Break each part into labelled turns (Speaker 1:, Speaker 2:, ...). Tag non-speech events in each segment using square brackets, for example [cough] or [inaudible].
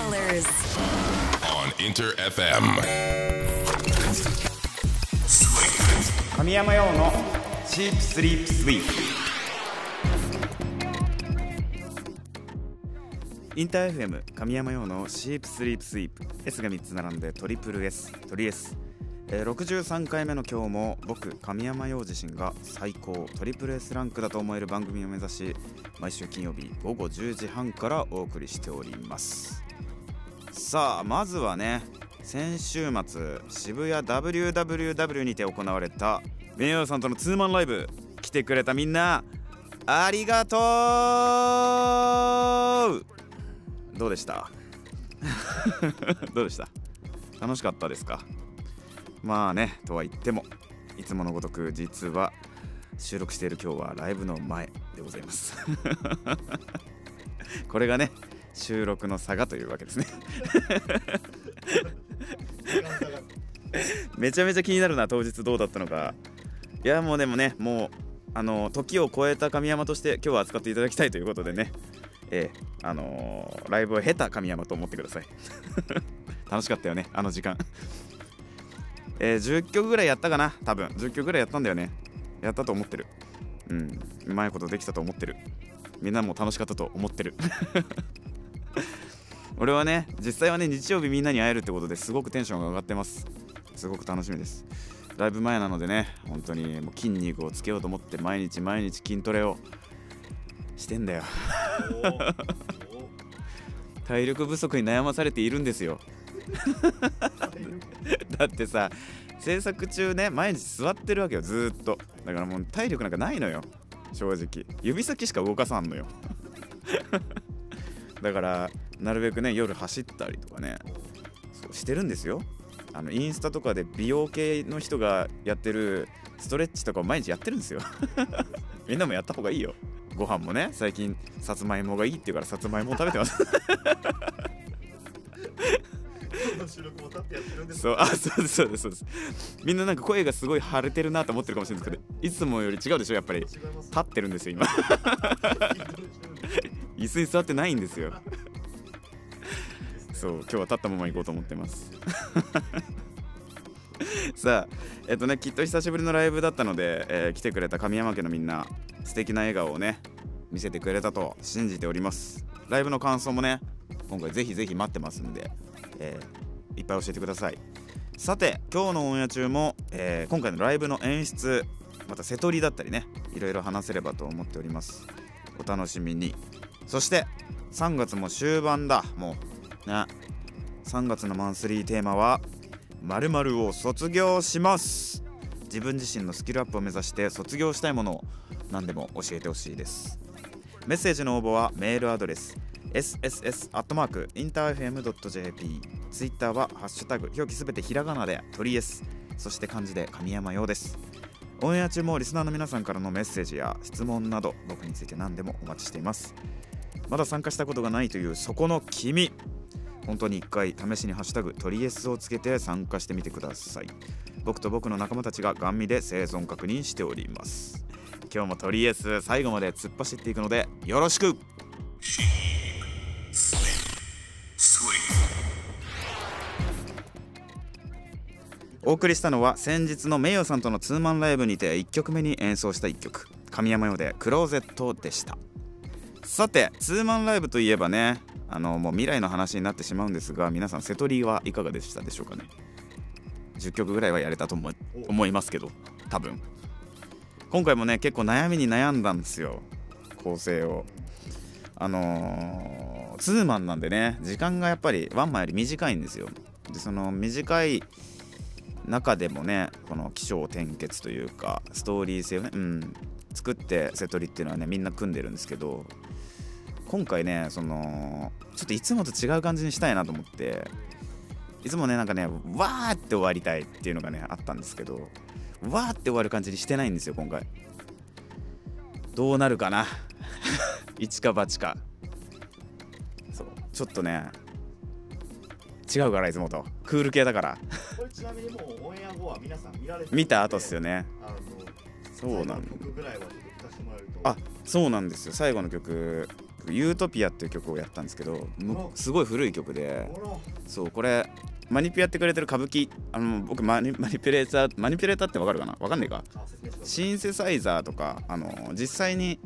Speaker 1: colors.
Speaker 2: on Inter FM.
Speaker 3: 神山用のシープスリープスイープインター FM 神山用のシープスリープスイープ S が3つ並んでトリプル S トリ S えー63回目の今日も僕神山陽自身が最高トリプル S ランクだと思える番組を目指し毎週金曜日午後10時半からお送りしておりますさあまずはね先週末渋谷 WWW にて行われた名誉さんとのツーマンライブ来てくれたみんなありがとう!どうでした? [laughs] どうでした?楽しかったですか?まあねとは言ってもいつものごとく実は収録している今日はライブの前でございます。[laughs] これがね収録の差がというわけですね。[laughs] めちゃめちゃ気になるな当日どうだったのか。いやもうでもねもうあの時を超えた神山として今日は扱っていただきたいということでね。ええあのーライブを経た神山と思ってください。[laughs] 楽しかったよねあの時間。えー10曲ぐらいやったかな多分。10曲ぐらいやったんだよね。やったと思ってる。うんうまいことできたと思ってる。みんなも楽しかったと思ってる俺はね実際はね日曜日みんなに会えるってことですごくテンションが上がってます。すごく楽しみです。ライブ前なのでね本当にもう筋肉をつけようと思って毎日毎日筋トレをしてんだよ。体力不足に悩まされているんですよ。だってさ制作中ね毎日座ってるわけよずーっと。だからもう体力なんかないのよ。正直。指先しか動かさんのよだからなるべくね夜走ったりとかねそうしてるんですよ。あのインスタとかで美容系の人がやってるストレッチとかを毎日やってるんですよ。[laughs] みんなもやった方がいいよ。ご飯もね最近さつまいもがいいって言うからさつまいもを食べてます。そうあそうですそうですそうです。みんななんか声がすごい腫れてるなと思ってるかもしれないですけどいつもより違うでしょやっぱり。立ってるんですよ今 [laughs] 椅子に座ってないんですよ。そう今日は立ったまま行こうと思ってます。[laughs] さあえっとねきっと久しぶりのライブだったので、えー来てくれた神山家のみんな素敵な笑顔をね見せてくれたと信じております。ライブの感想もね今回ぜひぜひ待ってますんで、えーいっぱい教えてください。さて今日のオンエア中も、えー今回のライブの演出また瀬戸りだったりねいろいろ話せればと思っております。お楽しみに。そして3月も終盤だ。もうね。3月のマンスリーテーマは〇〇を卒業します。自分自身のスキルアップを目指して卒業したいものを何でも教えてほしいです。メッセージの応募はメールアドレス sss.interfm.jp ツイッターは「ハッシュタグ表記すべてひらがなで鳥 S」そして漢字で神山用です。オンエア中もリスナーの皆さんからのメッセージや質問など僕について何でもお待ちしています。まだ参加したことがないというそこの君。本当に一回試しに「ハッシュタグ鳥 S」をつけて参加してみてください。僕と僕の仲間たちがガン見で生存確認しております。今日も鳥 S 最後まで突っ走っていくのでよろしく。お送りしたのは先日の名誉さんとのツーマンライブにて1曲目に演奏した1曲。神山用でクローゼットでした。さてツーマンライブといえばねあのもう未来の話になってしまうんですが皆さん瀬戸りはいかがでしたでしょうかね？10曲ぐらいはやれたと思い思いますけど多分。今回もね結構悩みに悩んだんですよ。構成を。あのーツーマンなんでね時間がやっぱりワンマンより短いんですよ。でその短い中でもねこの起承転結というかストーリー性をね、うん、作って瀬戸りっていうのはねみんな組んでるんですけど今回ねそのちょっといつもと違う感じにしたいなと思っていつもねなんかねわーって終わりたいっていうのがねあったんですけどわーって終わる感じにしてないんですよ今回。どうなるかな？[laughs] 一か八か。そう。ちょっとね違うからいつもと。クール系だから。
Speaker 4: これちなみにもうオンエア後は皆さん見られて
Speaker 3: 見た後っすよね。そうなの
Speaker 4: 最後の曲ぐらいはちょっと聞かせてもらえると。
Speaker 3: あそうなんですよ。最後の曲「ユートピア」っていう曲をやったんですけどむすごい古い曲でそうこれマニピュやってくれてる歌舞伎あの僕マニマニピュレーターマニピュレーターってわかるかな？わかんねえか？シンセサイザーとかあの実際に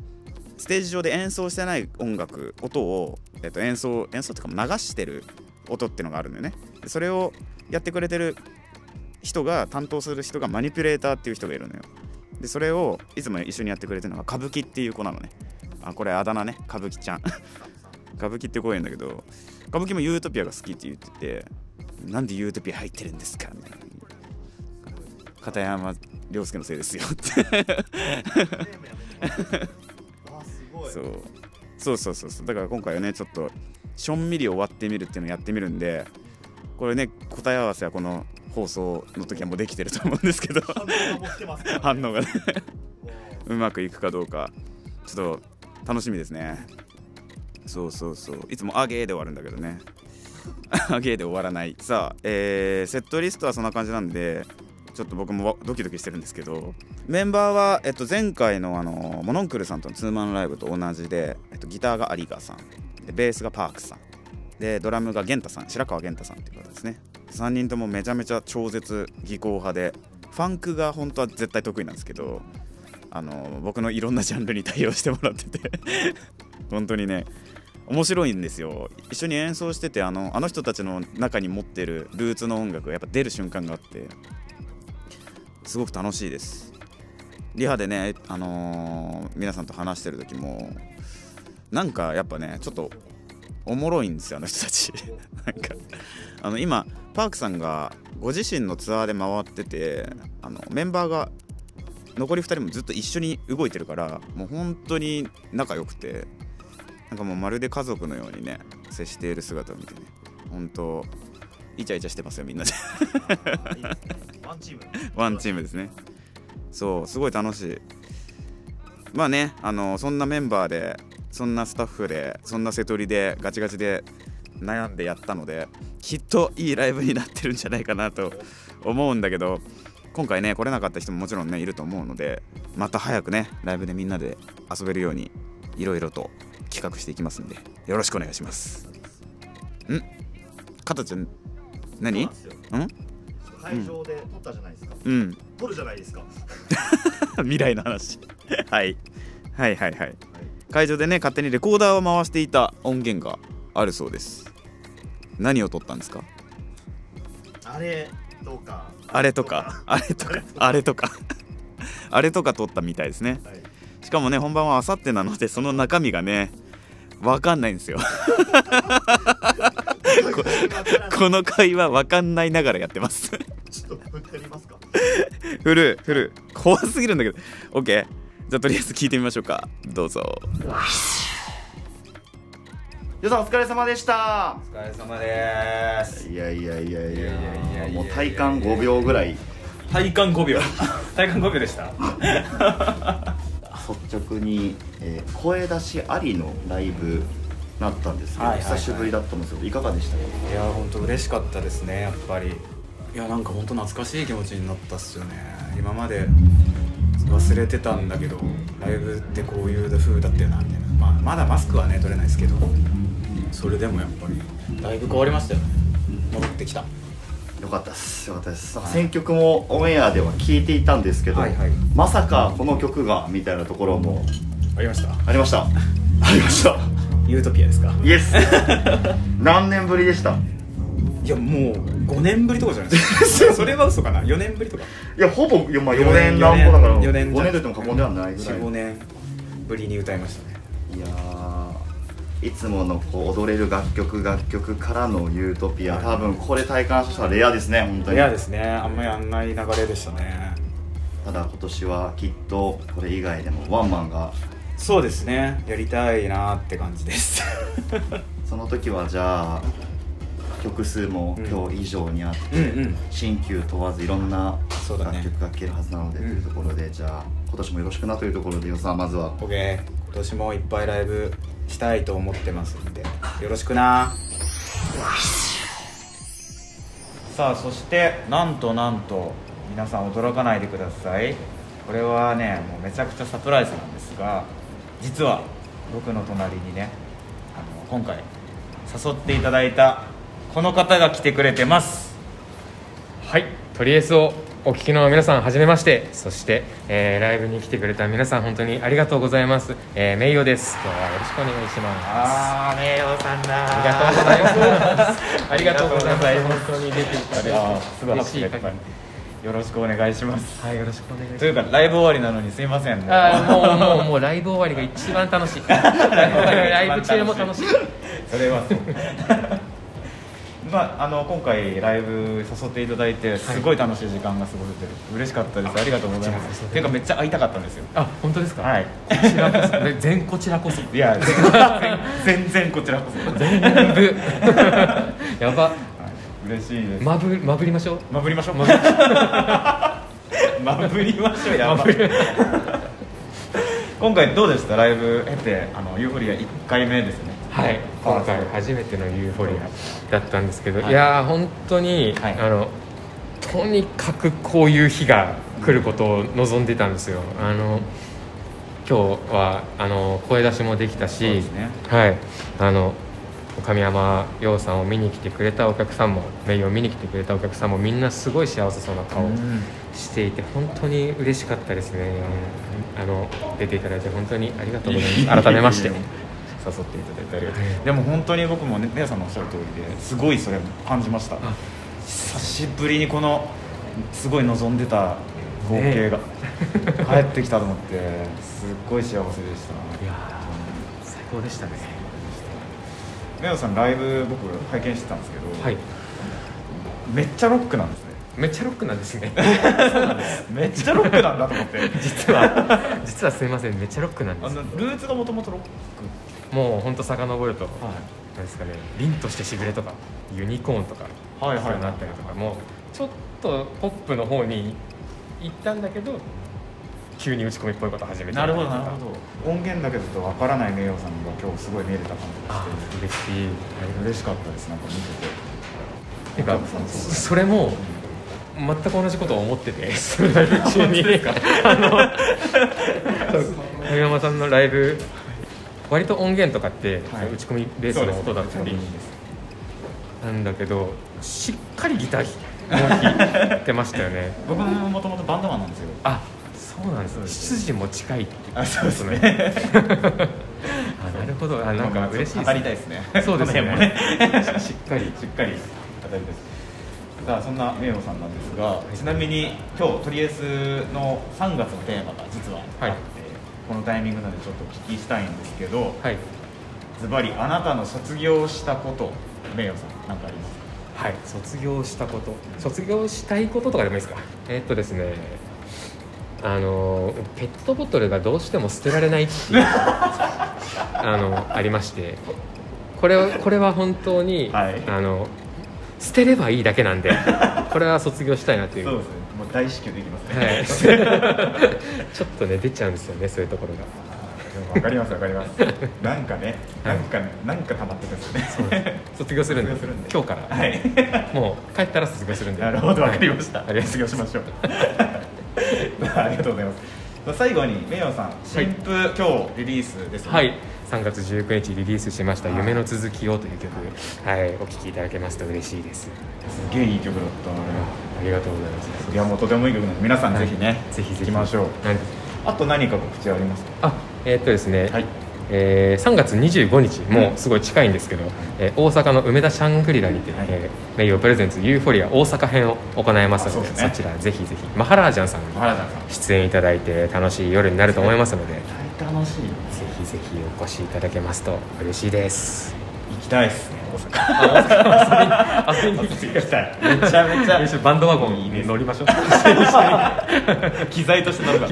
Speaker 3: ステージ上で演奏してない音楽音を、えっと、演奏演奏っていうか流してる音っていうのがあるんだよね。でそれをやってくれてる人が担当する人がマニピュレーターっていう人がいるのよ。でそれをいつも一緒にやってくれてるのが歌舞伎っていう子なのねあこれあだ名ね。歌舞伎ちゃん。[laughs] 歌舞伎って子がいるんだけど歌舞伎もユートピアが好きって言っててなんでユートピア入ってるんですかみたいな。片山涼介のせいですよって。[laughs] そう。そうそうそうそう。だから今回はねちょっとしょんみり終わってみるっていうのをやってみるんでこれね答え合わせはこの放送の時はもうできてると思うんですけど。
Speaker 4: 反応が [laughs] ね。
Speaker 3: うまくいくかどうか。ちょっと楽しみですね。そうそうそう。いつも「あゲー」で終わるんだけどね。[laughs] あゲーで終わらない。さあ、えーセットリストはそんな感じなんでちょっと僕もドキドキしてるんですけどメンバーは、えっと、前回のあのモノンクルさんとのツーマンライブと同じで、えっと、ギターが有賀さん。でベースがパークさん。でドラムが源太さん。白川源太さんっていう方ですね。3人ともめちゃめちゃ超絶技巧派でファンクが本当は絶対得意なんですけどあの僕のいろんなジャンルに対応してもらってて。[laughs] 本当にね面白いんですよ。一緒に演奏しててあのあの人たちの中に持ってるルーツの音楽がやっぱ出る瞬間があってすごく楽しいです。リハでね、あのー皆さんと話してる時もなんかやっぱねちょっとおもろいんですよあの人たち。[laughs] なんかあの今パークさんがご自身のツアーで回っててあのメンバーが残り2人もずっと一緒に動いてるからもう本当に仲良くてなんかもうまるで家族のようにね接している姿を見てね本当イチャイチャしてますよみんなで。[laughs]
Speaker 4: ワンチーム
Speaker 3: ワンチームですね。そうすごい楽しい。まあねあのそんなメンバーでそんなスタッフでそんな瀬戸りでガチガチで悩んでやったのできっといいライブになってるんじゃないかなと思うんだけど今回ね来れなかった人ももちろんねいると思うのでまた早くねライブでみんなで遊べるようにいろいろと企画していきますんでよろしくお願いします。ん？かたちゃん何？
Speaker 4: ん会場で撮ったじゃないですか、
Speaker 3: うん。
Speaker 4: 撮るじゃないですか、[laughs]
Speaker 3: 未来の話。[laughs] はい。はいはいはい。会場でね勝手にレコーダーを回していた音源があるそうです。何を撮ったんですか？
Speaker 4: あれ
Speaker 3: あれとか。あれとか。あれとか。あれとか撮ったみたいですね。
Speaker 4: はい。
Speaker 3: しかもね本番はあさってなのでその中身がねわかんないんですよ。[laughs] この会話わかんないながらやってます。
Speaker 4: ちょっと振ってみますか。
Speaker 3: 振る振る怖すぎるんだけど。OK じゃあとりあえず聞いてみましょうか。どうぞ
Speaker 4: 皆さんお疲れ様でした。
Speaker 1: お疲れ様です。
Speaker 4: いやいやいやいや
Speaker 1: いやいやいや
Speaker 4: もう体感5秒ぐらい。
Speaker 1: 体感5秒。[laughs] 体感5秒でした。[laughs]
Speaker 4: 率直に、えー声出しありのライブなったんですけど、
Speaker 1: はいはいはい。
Speaker 4: 久しぶりだったんですけどいかがでしたか？
Speaker 1: いや本当嬉しかったですねやっぱり。いやなんか本当懐かしい気持ちになったっすよね。今まで忘れてたんだけどライブってこういう風だったよなみたいな、まあ、まだマスクはね取れないですけどそれでもやっぱり。だいぶ変わりましたよね。戻ってきた。
Speaker 4: よかったです。よかったです、
Speaker 1: はい。
Speaker 4: 選曲もオンエアでは聞いていたんですけど、
Speaker 1: はいはい。
Speaker 4: まさかこの曲がみたいなところも。
Speaker 1: ありました？
Speaker 4: ありました。[laughs] ありました。
Speaker 1: ユートピアですか？
Speaker 4: イエス何年ぶりでした？
Speaker 1: いやもう5年ぶりとかじゃないですか。[laughs] それは嘘かな？4年ぶりとか？
Speaker 4: いやほぼまあ、4年なんぼだから
Speaker 1: 4年
Speaker 4: 5年と言っても過言ではないぐらい。
Speaker 1: 45年ぶりに歌いましたね。
Speaker 4: いやーいつものこう踊れる楽曲楽曲からのユートピア、
Speaker 1: はい。
Speaker 4: 多分これ体感したらレアですね本当に。
Speaker 1: レアですね。あんまりやんない流れでしたね。
Speaker 4: ただ今年はきっとこれ以外でもワンマンが
Speaker 1: そうですね。やりたいなって感じです。[laughs]
Speaker 4: その時はじゃあ曲数も
Speaker 1: うん。
Speaker 4: 今日以上にあって、
Speaker 1: うんうん。
Speaker 4: 新旧問わずいろんな楽曲が聴けるはずなので、
Speaker 1: うん。
Speaker 4: というところでじゃあ今年もよろしくなというところでよさんまずは。
Speaker 1: OK 今年もいっぱいライブしたいと思ってますんでよろしくな。さあそしてなんとなんと皆さん驚かないでください。これはねもうめちゃくちゃサプライズなんですが
Speaker 3: 実は僕の隣にねあの今回誘っていただいたこの方が来てくれてます。
Speaker 5: はい、とりあえずをお聞きの皆さん、はじめまして、そして、えーライブに来てくれた皆さん、本当にありがとうございます。えー、名誉です。今日はよろしくお願いします。
Speaker 3: ああ名誉さんだ
Speaker 5: ありがとうございます。ありがとうございます。本当に出ていただいて
Speaker 3: あーすごい
Speaker 5: 嬉
Speaker 3: 拍手がいっぱい
Speaker 5: しい限り。
Speaker 3: よろしくお願いします
Speaker 5: はい、よろしくお願いします。
Speaker 3: というかライブ終わりなのにすいません
Speaker 5: あーもうもうもうライブ終わりが一番楽しい。[laughs] ライブ中も楽しい。
Speaker 3: それはそうまあ、あの今回ライブ誘っていただいてすごい楽しい時間が過ごせてる。嬉しかったです。ありがとうございます。っていうかめっちゃ会いたかったんですよ。
Speaker 5: あ、本当ですか？
Speaker 3: はい。
Speaker 5: こちらこそ、で全こちらこそ。
Speaker 3: いや全 [laughs] 全然こちらこそ、
Speaker 5: 全部。[laughs] やば。
Speaker 3: 嬉しいです。
Speaker 5: まぶまぶりましょう。
Speaker 3: まぶりましょう。
Speaker 5: まぶり。[laughs]
Speaker 3: まぶりましょうやばい。今回どうでした？ライブ経てあのユーフォリア1回目ですね
Speaker 5: はい、
Speaker 3: あ
Speaker 5: 今回初めてのユーフォリアだったんですけど、
Speaker 3: はい。
Speaker 5: い、やー本当に、
Speaker 3: はい。
Speaker 5: あのとにかくこういう日が来ることを望んでたんですよ。あの今日はあの声出しもできたし、
Speaker 3: ね。
Speaker 5: はい、あの神山陽さんを見に来てくれたお客さんも名誉を見に来てくれたお客さんもみんなすごい幸せそうな顔していて本当に嬉しかったですね。あの出ていただいて本当にありがとうございます。改めまして [laughs]
Speaker 3: 誘っていただいてありがとう。でも本当に僕もね姉さんのおっしゃる通りですごいそれ感じました。久しぶりにこのすごい望んでた光景が帰ってきたと思ってすっごい幸せでした。
Speaker 5: いやー最高でしたね。
Speaker 3: メオさんライブ僕拝見してたんですけど、
Speaker 5: はい。
Speaker 3: めっちゃロックなんですね。
Speaker 5: めっちゃロックなんですね。[laughs]
Speaker 3: めっちゃロックなんだと思って。
Speaker 5: 実は実はすいませんめっちゃロックなんです。
Speaker 3: あのルーツがもともとロック
Speaker 5: もう本当遡ると、
Speaker 3: は
Speaker 5: なんですかね凛としてしびれとかユニコーンとか
Speaker 3: はいはい
Speaker 5: そういうのあったりとかもうちょっとポップの方に行ったんだけど急に打ち込みっぽいこと始めて
Speaker 3: なるほどなるほど。音源だけだとわからない名誉さんが今日すごい見れた感じが
Speaker 5: あ
Speaker 3: して
Speaker 5: 嬉しい。
Speaker 3: 嬉しかったですなんか見てて。
Speaker 5: てか？
Speaker 3: そ
Speaker 5: れも全く同じことを思ってて [laughs] ライブ中に。あのそう神山さんのライブ割と音源とかって、
Speaker 3: はい。
Speaker 5: 打ち込みベースの音だったりなんだけどしっかりギター弾い [laughs] てましたよね。
Speaker 3: 僕ももともとバンドマンなんですよ。
Speaker 5: あそうなんです。
Speaker 3: そうです
Speaker 5: 出自も近いって
Speaker 3: あそうですね。[laughs]
Speaker 5: あなるほど。あなんか嬉しいです
Speaker 3: 語りたいですね。
Speaker 5: そうですね。
Speaker 3: この辺も
Speaker 5: しっかり。
Speaker 3: しっかり。語りです。さあそんな名誉さんなんですが、ちなみに今日とりあえずの3月のテーマが実はあって、
Speaker 5: はい
Speaker 3: このタイミングなのでちょっとお聞きしたいんですけど
Speaker 5: はい。
Speaker 3: ズバリあなたの卒業したこと名誉さん何かありますか？
Speaker 5: はい、卒業したこと。卒業したいこととかでもいいですか？えーっとですね。あのペットボトルがどうしても捨てられないっていう [laughs] あのありまして。これはこれは本当に、
Speaker 3: はい。
Speaker 5: あの捨てればいいだけなんでこれは卒業したいなという。
Speaker 3: そうですねもう大至急できますね。
Speaker 5: はい、[laughs] ちょっとね出ちゃうんですよねそういうところが。
Speaker 3: でも分かります分かります。なんかねなんかなんか溜まってくんですよね。
Speaker 5: 卒業するんで
Speaker 3: す
Speaker 5: 今日から、
Speaker 3: はい。
Speaker 5: もう帰ったら卒業するんで。
Speaker 3: なるほど分かりました、
Speaker 5: はいありがとう
Speaker 3: 卒業しましょう。ありがとうございます。最後に名誉さん新譜、今日リリースですよね。
Speaker 5: はい、3月19日リリースしました「夢の続きを」という曲、はい、お聴きいただけますと嬉しいです。
Speaker 3: すげえいい曲だった
Speaker 5: ありがとうございます。
Speaker 3: いやもうとてもいい曲なので皆さんぜひね、
Speaker 5: ぜひぜひ。
Speaker 3: 行きましょう。
Speaker 5: なんで
Speaker 3: あと何か告知ありますか？
Speaker 5: あえーっとですね、
Speaker 3: はい。
Speaker 5: えー3月25日もうすごい近いんですけど、えー大阪の梅田シャングリラにて、
Speaker 3: はい。
Speaker 5: えー名誉プレゼンツユーフォリア大阪編を行いますので
Speaker 3: ね。
Speaker 5: そちらぜひぜひマハラージャンさんに出演いただいて楽しい夜になると思いますので、
Speaker 3: 大楽しい。
Speaker 5: ぜひぜひお越しいただけますと嬉しいです。
Speaker 3: 行きたいですね大阪
Speaker 5: 遊びに来て
Speaker 3: 行きたい。めちゃめちゃ。
Speaker 5: バンドワゴンに乗りましょう。
Speaker 3: 機材として乗るから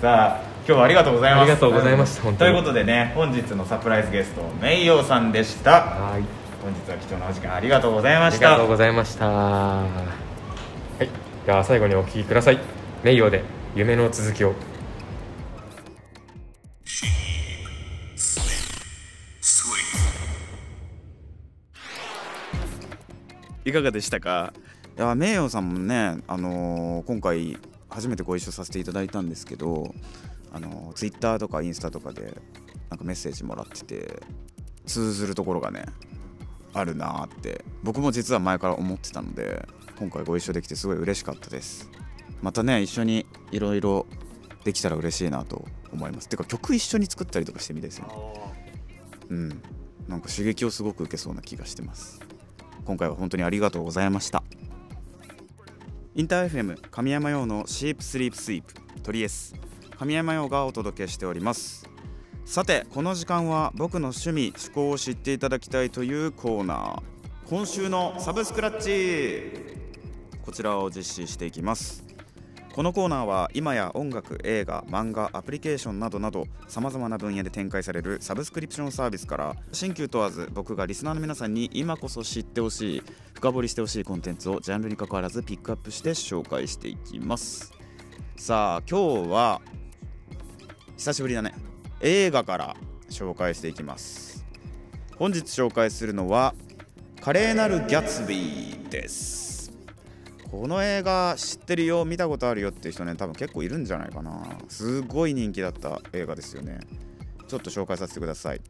Speaker 3: さあ今日はありがとうございます。
Speaker 5: ありがとうございました本当に。
Speaker 3: ということでね本日のサプライズゲスト名誉さんでした。
Speaker 5: はい。
Speaker 3: 本日は貴重なお時間ありがとうございま
Speaker 5: あり
Speaker 3: した
Speaker 5: がとうございました。はい。では最後にお聴きください。名誉で夢の続きを
Speaker 6: いかがでしたか？いや名誉さんもね、あのー今回初めてご一緒させていただいたんですけど
Speaker 3: あのツイッターとかインスタとかでなんかメッセージもらってて通ずるところがねあるなーって僕も実は前から思ってたので今回ご一緒できてすごい嬉しかったです。またね一緒にいろいろできたら嬉しいなと思います。てか曲一緒に作ったりとかしてみたいですよねうん。なんか刺激をすごく受けそうな気がしてます今回は本当にありがとうございました。インター FM 神山用のシープスリープスイープトリエス神山用がお届けしております。さてこの時間は僕の趣味趣向を知っていただきたいというコーナー。今週のサブスクラッチ。こちらを実施していきます。このコーナーは今や音楽映画漫画アプリケーションなどなどさまざまな分野で展開されるサブスクリプションサービスから新旧問わず僕がリスナーの皆さんに今こそ知ってほしい深掘りしてほしいコンテンツをジャンルに関わらずピックアップして紹介していきます。さあ今日は久しぶりだね。映画から紹介していきます。本日紹介するのは華麗なるギャツビーです。この映画知ってるよ見たことあるよっていう人ね多分結構いるんじゃないかな。すごい人気だった映画ですよね。ちょっと紹介させてください、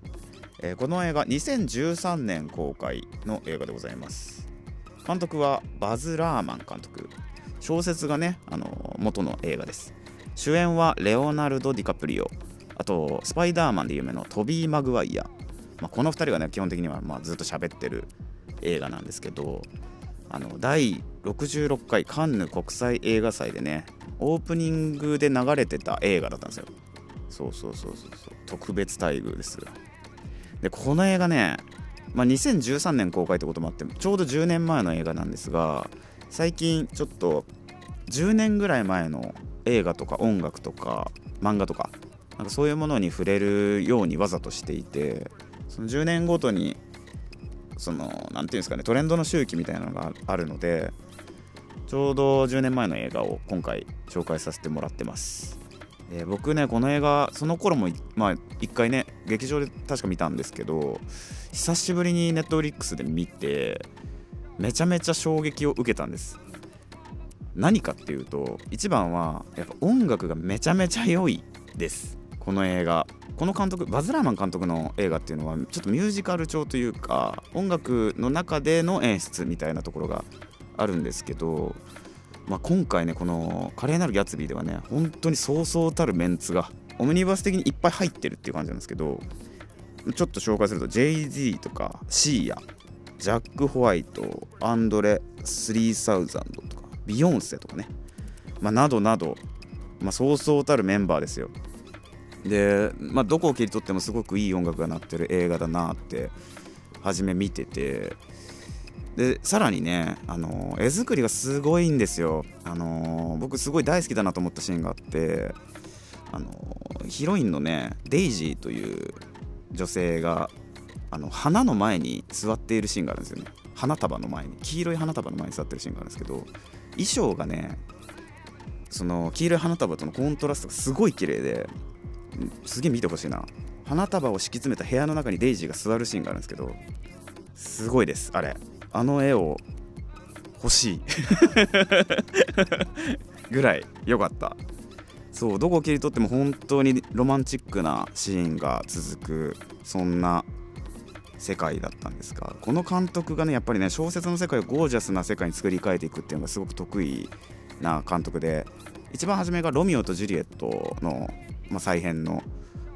Speaker 3: えーこの映画2013年公開の映画でございます。監督はバズ・ラーマン監督。小説がねあの元の映画です。主演はレオナルド・ディカプリオ。あとスパイダーマンで有名のトビー・マグワイア、まあ、この2人がね基本的にはまずっと喋ってる映画なんですけど。あの第66回カンヌ国際映画祭でねオープニングで流れてた映画だったんですよ。そうそうそうそう特別待遇です。でこの映画ね、まあ、2013年公開ってこともあってちょうど10年前の映画なんですが最近ちょっと10年ぐらい前の映画とか音楽とか漫画とかなんかそういうものに触れるようにわざとしていてその10年ごとにその何ていうんですかねトレンドの周期みたいなのがあるのでちょうど10年前の映画を今回紹介させてもらってます、えー僕ねこの映画その頃もまあ一回ね劇場で確か見たんですけど久しぶりにネットフリックスで見てめちゃめちゃ衝撃を受けたんです。何かっていうと一番はやっぱ音楽がめちゃめちゃ良いです。この映画。この監督バズ・ラーマン監督の映画っていうのはちょっとミュージカル調というか音楽の中での演出みたいなところがあるんですけど、まあ、今回ねこの「華麗なるギャツビー」ではね本当にそうそうたるメンツがオムニバス的にいっぱい入ってるっていう感じなんですけどちょっと紹介すると JZ とかシーヤジャック・ホワイトアンドレ3000とかビヨンセとかね、まあ、などなど、まあ、そうそうたるメンバーですよ。で、まあ、どこを切り取ってもすごくいい音楽が鳴ってる映画だなって初め見てて。でさらにね、あの絵作りがすごいんですよ、あの僕すごい大好きだなと思ったシーンがあって、あのヒロインのねデイジーという女性があの花の前に座っているシーンがあるんですよね。花束の前に。黄色い花束の前に座ってるシーンがあるんですけど衣装がねその黄色い花束とのコントラストがすごい綺麗うんすげえ見てほしいな。花束を敷き詰めた部屋の中にデイジーが座るシーンがあるんですけどすごいですあれ。あの絵を欲しい。[laughs] ぐらい良かった。そうどこを切り取っても本当にロマンチックなシーンが続くそんな世界だったんですがこの監督がねやっぱりね小説の世界をゴージャスな世界に作り変えていくっていうのがすごく得意な監督で一番初めが「ロミオとジュリエットの」まあ、再編の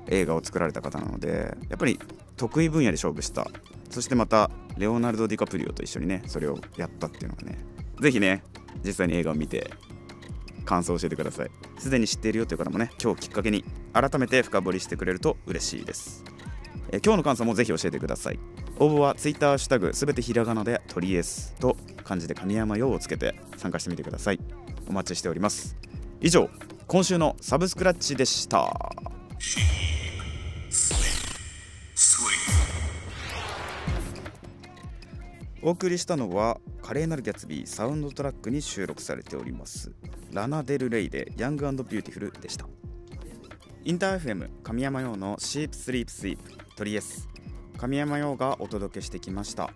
Speaker 3: 映画を作られた方なのでやっぱり得意分野で勝負した。そしてまたレオナルド・ディカプリオと一緒にねそれをやったっていうのがねぜひね実際に映画を見て感想を教えてください。すでに知っているよという方もね今日きっかけに改めて深掘りしてくれると嬉しいです。え今日の感想もぜひ教えてください。応募は Twitter ハッシュタグすべてひらがなで「トリエス」と漢字で神山用をつけて参加してみてください。お待ちしております。以上今週のサブスクラッチでした。お送りしたのは華麗なるギャツビーサウンドトラックに収録されております。ラナ・デル・レイでヤングビューティフルでした。 InterFM 神山羊のシープスリープスイープ。トリエス。神山羊がお届けしてきました、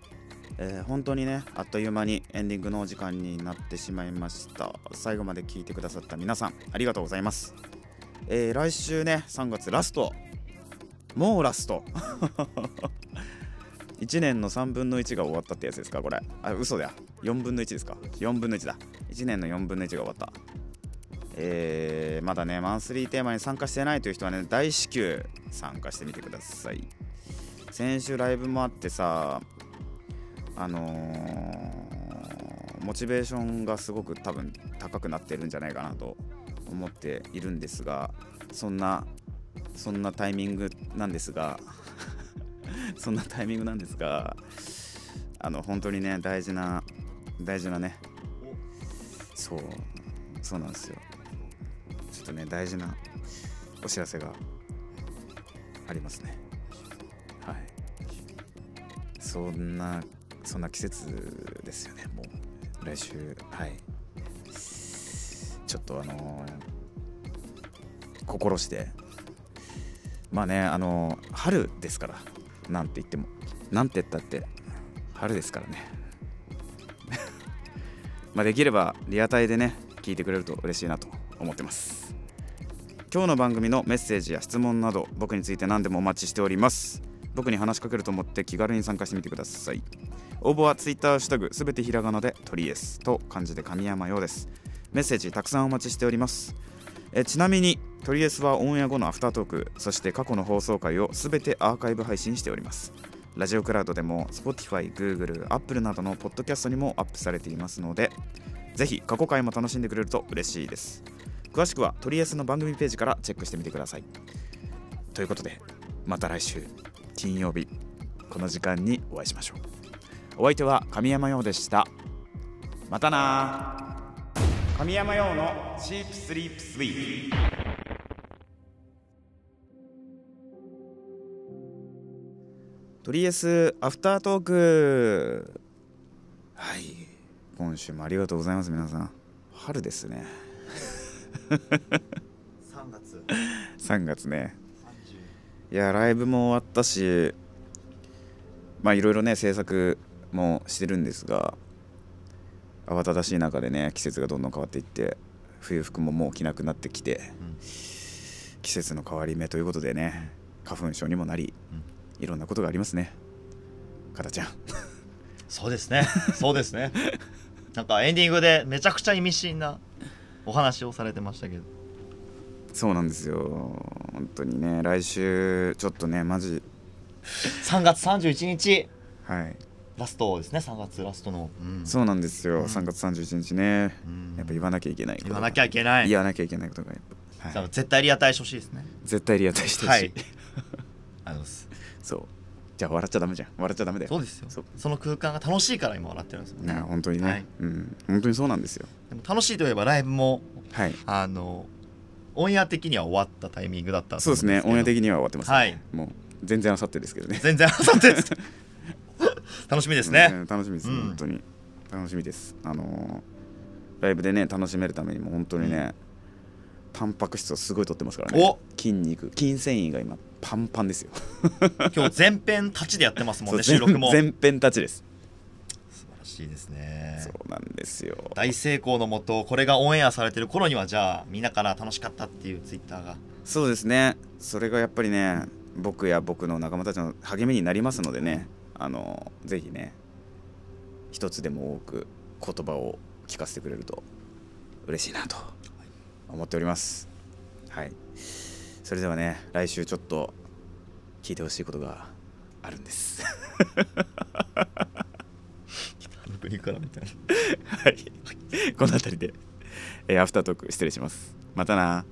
Speaker 3: えー本当にねあっという間にエンディングのお時間になってしまいました。最後まで聞いてくださった皆さんありがとうございます。えー来週ね3月ラスト。もうラスト。[laughs] 1年の3分の1が終わったってやつですかこれ。あ嘘だ。4分の1ですか。4分の1だ。1年の4分の1が終わった。えーまだねマンスリーテーマに参加してないという人はね大至急参加してみてください。先週ライブもあってさあのーモチベーションがすごく多分高くなってるんじゃないかなと思っているんですがそんなそんなタイミングなんですが [laughs] そんなタイミングなんですがあの本当にね大事な大事なねそうそうなんですよ。ちょっとね大事なお知らせがありますね。はい。そんなそんな季節ですよね。もう来週はい。ちょっとあのー心して。まあねあのー春ですから。なんて言っても。なんて言ったって春ですからね。[laughs] まあできればリアタイでね聞いてくれると嬉しいなと思ってます。今日の番組のメッセージや質問など僕について何でもお待ちしております。僕に話しかけると思って気軽に参加してみてください。応募は Twitter ハッシュタグすべてひらがなでトリエスと漢字で神山ようです。メッセージたくさんお待ちしております。えちなみにトリエスはオンエア後のアフタートークそして過去の放送回をすべてアーカイブ配信しております。ラジオクラウドでも Spotify、Google、Apple などのポッドキャストにもアップされていますのでぜひ過去回も楽しんでくれると嬉しいです。詳しくはトリエスの番組ページからチェックしてみてください。ということでまた来週。金曜日この時間にお会いしましょう。お相手は神山陽でした。またな。神山陽のチープスリープスイープとりあえずアフタートーク。はい。今週もありがとうございます皆さん。春ですね。
Speaker 4: 3月。[laughs]
Speaker 3: 3月ねいやライブも終わったしまあいろいろね制作もしてるんですが慌ただしい中でね季節がどんどん変わっていって冬服ももう着なくなってきて、季節の変わり目ということでね花粉症にもなり、いろんなことがありますね。かたちゃん。
Speaker 7: そうですね。そうですね。なんかエンディングでめちゃくちゃ意味深なお話をされてましたけど。
Speaker 3: そうなんですよ。本当にね来週ちょっとねマジ。
Speaker 7: 3月31日。
Speaker 3: はい。
Speaker 7: ラストですね3月ラストの、うん。
Speaker 3: そうなんですよ、
Speaker 7: うん。
Speaker 3: 3月31日ね、
Speaker 7: うん。
Speaker 3: やっぱ言わなきゃいけないこと。が
Speaker 7: 言わなきゃいけない。
Speaker 3: 言わなきゃいけないことがやっぱ、はい、
Speaker 7: 絶対リアタイしてほしいですね。
Speaker 3: 絶対リアタイしてほしい、
Speaker 7: はい。[laughs] ありがとうございます。
Speaker 3: そう。じゃあ笑っちゃダメじゃん。笑っちゃダメだよ。
Speaker 7: そうですよ。
Speaker 3: そう。
Speaker 7: その空間が楽しいから今笑ってるんですもんね。
Speaker 3: ね本当にね、
Speaker 7: はい。
Speaker 3: うん。本当にそうなんですよ。
Speaker 7: でも楽しいといえばライブも
Speaker 3: はい。
Speaker 7: あのオンエア的には終わったタイミングだったと
Speaker 3: そうですね。オンエア的には終わってます、ね、
Speaker 7: はい。
Speaker 3: もう全然あさってですけどね。
Speaker 7: 全然あさってです。[laughs] 楽しみですね、
Speaker 3: うん楽しみです、
Speaker 7: うん。
Speaker 3: 本当に。楽しみです。あのーライブでね楽しめるためにも本当にね、タンパク質をすごい取ってますからね。
Speaker 7: お。
Speaker 3: 筋肉。筋繊維が今パンパンですよ。
Speaker 7: 今日全編立ちでやってますもんね [laughs] 収録も。
Speaker 3: 全編立ちです、
Speaker 7: らしいですね。
Speaker 3: そうなんですよ。
Speaker 7: 大成功のもとこれがオンエアされてる頃にはじゃあみんなから楽しかったっていうツイッターが。
Speaker 3: そうですね。それがやっぱりね僕や僕の仲間たちの励みになりますのでねあのぜひね一つでも多く言葉を聞かせてくれると嬉しいなと思っております。はい。それではね来週ちょっと聞いてほしいことがあるんです
Speaker 7: 国からみたいな。
Speaker 3: はい。この辺りで、えーアフタートーク失礼します。またな